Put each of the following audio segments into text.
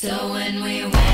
So when we went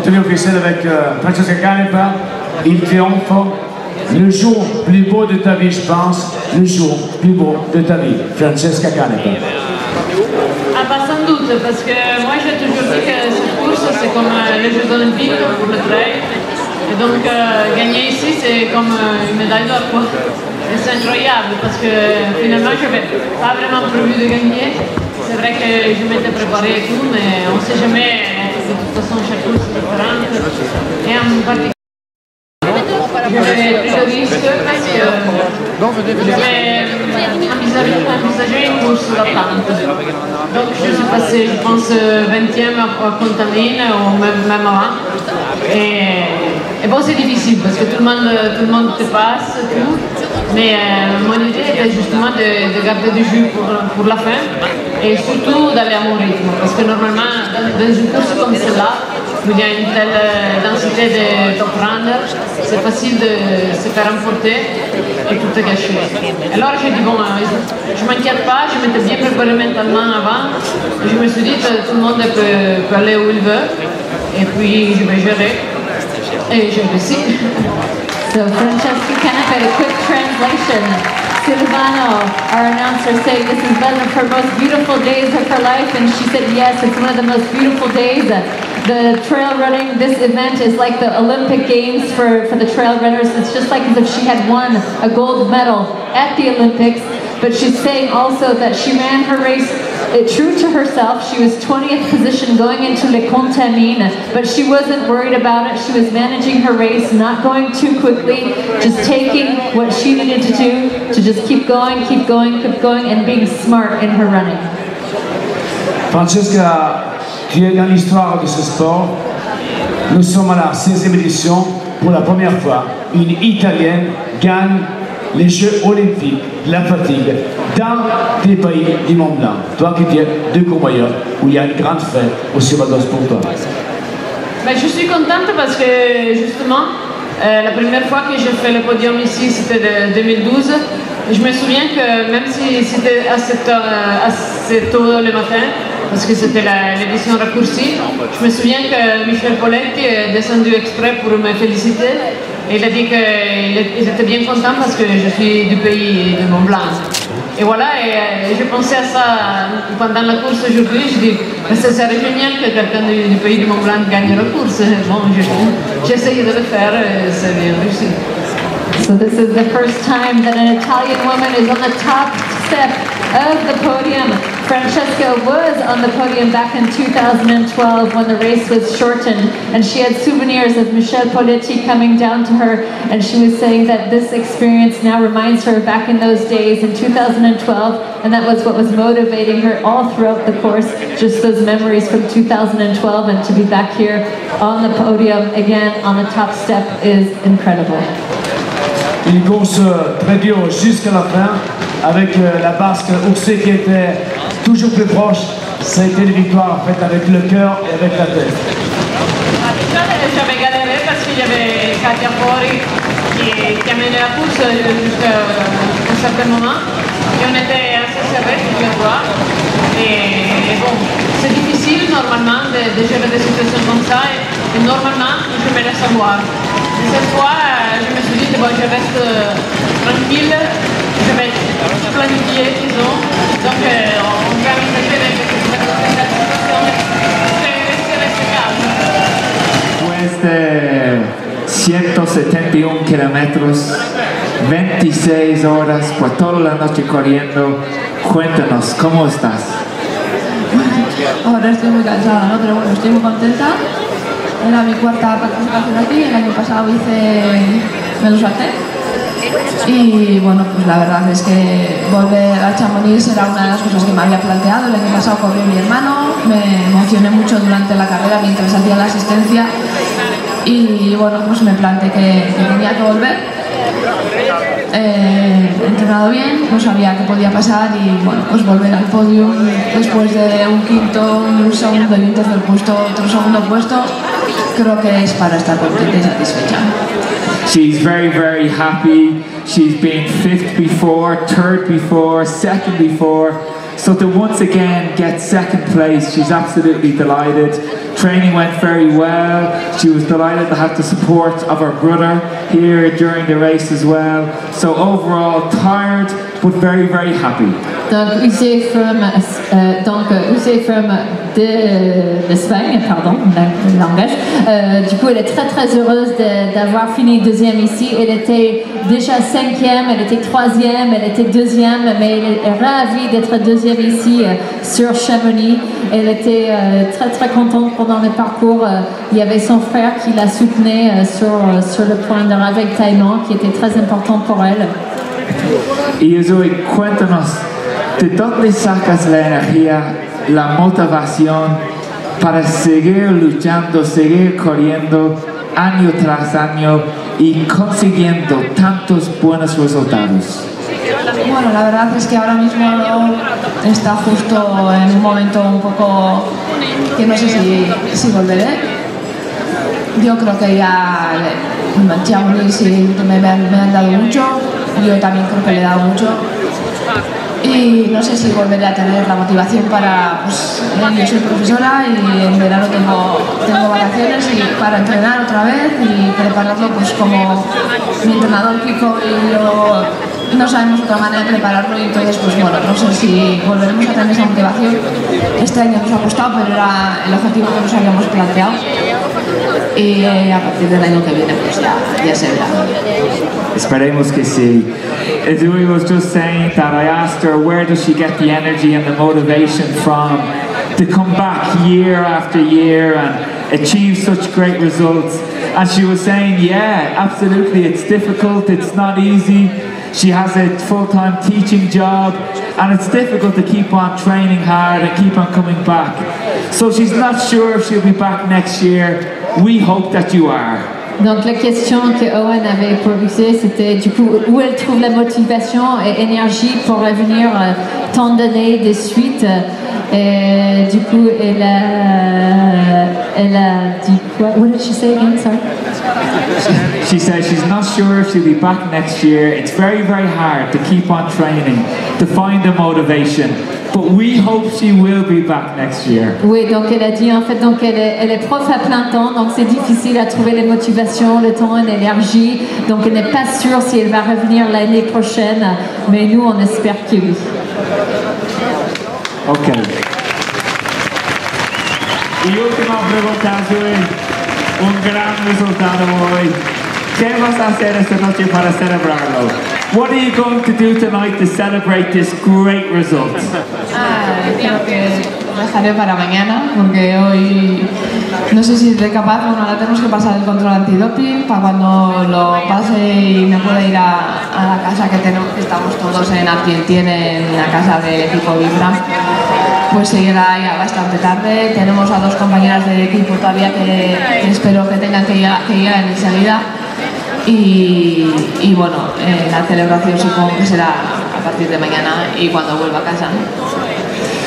l'interview officielle avec euh, Francesca Canepa. Il triomphe. Le jour plus beau de ta vie, je pense. Le jour plus beau de ta vie. Francesca Canepa. Ah bah sans doute, parce que moi j'ai toujours dit que cette course c'est comme euh, les Jeux Olympiques pour le trail. Et donc euh, gagner ici c'est comme une médaille d'or quoi. C'est incroyable parce que finalement je n'avais pas vraiment prévu de gagner. C'est vrai que je m'étais préparé et tout, mais on ne sait jamais. De toute façon chaque course est différente. Et en particulier j'avais risque parce que j'avais envisagé, une course l'Atlante. Donc je suis passée, je pense, 20e à à Contamine ou même, même avant. Et, et bon, c'est difficile parce que tout le monde, tout le monde te passe, tout. Mais euh, mon idée était justement de, de garder du jus pour, pour la fin et surtout d'aller à mon rythme. Parce que normalement, dans, une course comme celle-là, où il y a une telle euh, densité de top runners, c'est facile de se faire emporter et tout est gâché. Alors j'ai dit, bon, euh, je ne m'inquiète pas, je m'étais bien préparé mentalement avant. Je me suis dit, tout le monde peut, peut aller où il veut et puis je vais gérer. Et j'ai réussi. So Francesca Canepa, a quick translation. Silvano, our announcer, saying this is one of her most beautiful days of her life, and she said yes, it's one of the most beautiful days. The trail running, this event is like the Olympic Games for, for the trail runners. It's just like as if she had won a gold medal at the Olympics. But she's saying also that she ran her race Eh, true to herself. She was 20th position going into Le Contamine, but she wasn't worried about it. She was managing her race, not going too quickly, just taking what she needed to do to just keep going, keep going, keep going, and being smart in her running. Francesca, tu es dans l'histoire de ce sport. Nous sommes à la 16e édition. Pour la première fois, une Italienne gagne les Jeux olympiques de la fatigue dans des pays du Mont Blanc. Toi qui viens de Courmayeur, où il y a une grande fête au Cibados pour toi. Ben, je suis contente parce que justement, euh, la première fois que j'ai fait le podium ici, c'était de 2012. Je me souviens que même si c'était euh, assez tôt le matin, parce que c'était l'édition raccourcie, je me souviens que Michel Poletti est descendu exprès pour me féliciter. Il a dit qu'il était bien content parce que je suis du pays de Mont Blanc. Et voilà, et euh, j'ai pensé à ça pendant la course aujourd'hui. Je dis, ça serait génial que quelqu'un du, du pays du Mont Blanc gagne la course. Bon, j'ai essayé de le faire et c'est bien réussi. So this is the first time that an Italian woman is on the top step of the podium. Francesca was on the podium back in 2012 when the race was shortened and she had souvenirs of Michel Poletti coming down to her and she was saying that this experience now reminds her back in those days in 2012 and that was what was motivating her all throughout the course, just those memories from 2012 and to be back here on the podium again on the top step is incredible. Une course euh, très dure jusqu'à la fin, avec euh, la basque Oursé qui était toujours plus proche. Ça a été une victoire faite avec le cœur et avec la tête. J'avais galéré parce qu'il y avait Katia Fori qui, qui a mené la course jusqu'à un certain moment. Et on était assez serrés tous les trois. Et, bon, c'est difficile normalement de, gérer des situations comme ça. Et, normalement, je me laisse avoir. Et cette fois, euh, je me suis dit, bon, je reste euh, tranquille, je avec cette situation et rester rester calme. Después de 171 kilómetros, 26 horas por toda la noche corriendo, cuéntanos, ¿cómo estás? Ahora estoy muy cansada, ¿no? Pero bueno, estoy muy contenta. Era mi cuarta participación aquí, el año pasado hice menos arte. Y bueno, pues la verdad es que volver a Chamonix era una de las cosas que me había planteado. El año pasado corrió mi hermano, me emocioné mucho durante la carrera mientras hacía la asistencia. Y bueno, pues me planteé que, tenía que volver. Eh, entrenado bien, no sabía qué podía pasar y bueno, pues volver al podio después de un quinto, un segundo y un tercer puesto, otro segundo puesto, creo que es para estar contenta y satisfecha. She's very, very happy. She's been fifth before, third before, second before. So to once again get second place, she's absolutely delighted. Training went very well. She was delighted to have the support of her brother here during the race as well. So overall, tired but very, very happy. Le langage. Euh, est très très. Elle était déjà cinquième, elle était troisième, elle était mais elle est ravie d'être deuxième ici euh, sur Chamonix. Elle était euh, très très pendant le parcours. Euh, il y avait son frère qui la soutenait euh, sur, euh, sur le point de ravitaillement, qui était très important pour elle. Y Zoe, cuéntanos, ¿de dónde sacas la energía, la motivación para seguir luchando, seguir corriendo año tras año y consiguiendo tantos buenos resultados? Bueno, la verdad es que ahora mismo está justo en un momento un poco no sé si, volveré. Yo creo que ya sí me, me han, me han dado mucho, yo también creo que le he dado mucho. Y no sé si volveré a tener la motivación para, pues, yo soy profesora y en verano tengo, tengo vacaciones y para entrenar otra vez y prepararlo pues como mi entrenador Kiko y yo no sabemos otra manera de prepararlo y entonces pues bueno, no sé si volveremos a tener esa motivación. Este año nos ha costado, pero era el objetivo que nos habíamos planteado y a partir del año que viene pues ya, ya se verá. Esperemos que sí. Zoe was just saying that I asked her where does she get the energy and the motivation from to come back year after year and achieve such great results. And she was saying, yeah, absolutely, it's difficult, it's not easy. She has a full-time teaching job and it's difficult to keep on training hard and keep on coming back. So she's not sure if she'll be back next year. We hope that you are. Donc la question que Owen avait posée, c'était du coup où elle trouve la motivation et énergie pour revenir euh, tant d'années de suite. Et euh, du coup, elle a, elle a dit quoi? What did she say again? Sorry. She says she's not sure if she'll be back next year. It's very, very hard to keep on training, to find the motivation. But we hope she will be back next year. Oui, donc elle a dit en fait, donc elle est, elle est prof à plein temps, donc c'est difficile à trouver les motivations, le temps et l'énergie. Donc elle n'est pas sûre si elle va revenir l'année prochaine, mais nous on espère que oui. Ok. Y última pregunta, Zoe. Un gran resultado hoy. ¿Qué vas a hacer esta noche para celebrarlo? What are you going to do tonight to celebrate this great result? Ah, creo que lo dejaré para mañana porque hoy no sé si seré capaz, bueno, ahora tenemos que pasar el control antidoping para cuando lo pase y me pueda ir a, a la casa que tenemos, que estamos todos en Argentien, en la casa del equipo Vibra. Pues seguirá ya bastante tarde. Tenemos a dos compañeras del equipo todavía que, que espero que tengan que llegar, que enseguida. Y, y bueno, eh, la celebración supongo que será a partir de mañana y cuando vuelva a casa.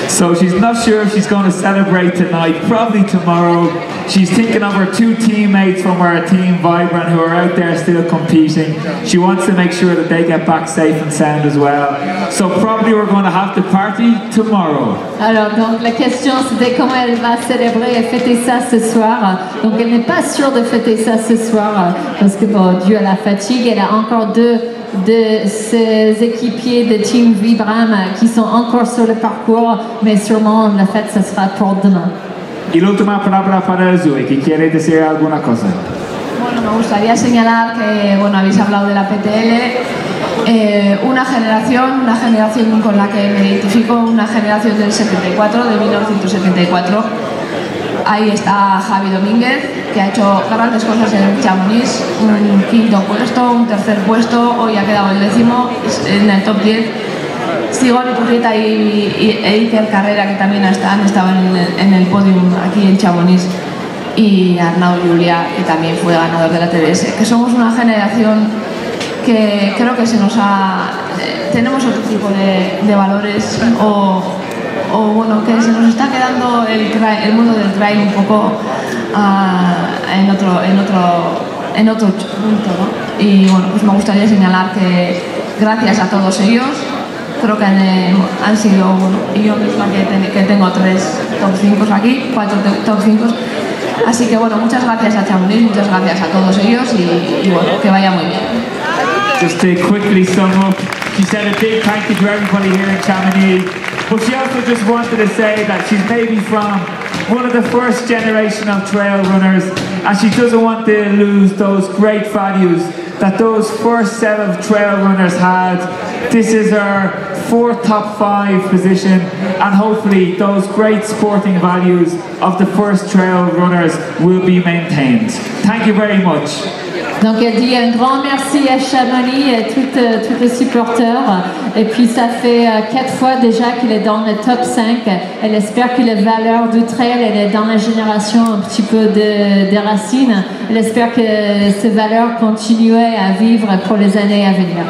So she's not sure if she's going to celebrate tonight, probably tomorrow. She's thinking of her two teammates from our team, Vibrant, who are out there still competing. She wants to make sure that they get back safe and sound as well. So probably we're going to have the party tomorrow. Alors, donc la question c'était comment elle va célébrer et fêter ça ce soir. Donc, elle n'est pas sûre de fêter ça ce soir parce que, bon, dû à la fatigue, elle a encore deux de ses équipiers de Team Vibram qui sont encore sur le parcours, mais sûrement la fête, ce sera pour demain. Y la última palabra para el Zoe, que quiere decir alguna cosa. Bueno, me gustaría señalar que, bueno, habéis hablado de la PTL, eh, una generación, una generación con la que me identifico, una generación del 74, de 1974. Ahí está Javi Domínguez, que ha hecho grandes cosas en Chamonix, un quinto puesto, un tercer puesto, hoy ha quedado el décimo en el top 10. Sigón Iturrieta y, y, e Iker Carrera, que también están, estado en el, podium aquí en Chamonix y Arnau Julia, que también fue ganador de la TDS, que somos una generación que creo que se nos ha... eh, tenemos otro tipo de, valores o, bueno, que se nos está quedando el mundo del trail un poco ah, en, otro, en, otro, en otro punto, ¿no? Y bueno, pues me gustaría señalar que gracias a todos ellos, creo que han, eh, han sido, yo misma que, ten- que tengo tres top 5 aquí, cuatro top 5, Así que bueno, muchas gracias a Chamonix, muchas gracias a todos ellos y, y bueno, que vaya muy bien. Just to quickly sum up, she said a big thank you to everybody here in Chamonix, but she also just wanted to say that she's maybe from one of the first generation of trail runners and she doesn't want to lose those great values that those first set of trail runners had. This is our fourth top five position and hopefully those great sporting values of the first trail runners will be maintained. Thank you very much. Donc elle dit un grand merci à Chamonix et toutes, euh, tous les supporters. Et puis ça fait euh, quatre fois déjà qu'il est dans le top 5. Elle espère que les valeurs du trail, elle est dans la génération un petit peu de- racines. Elle espère que ces valeurs continuent à vivre pour les années à venir.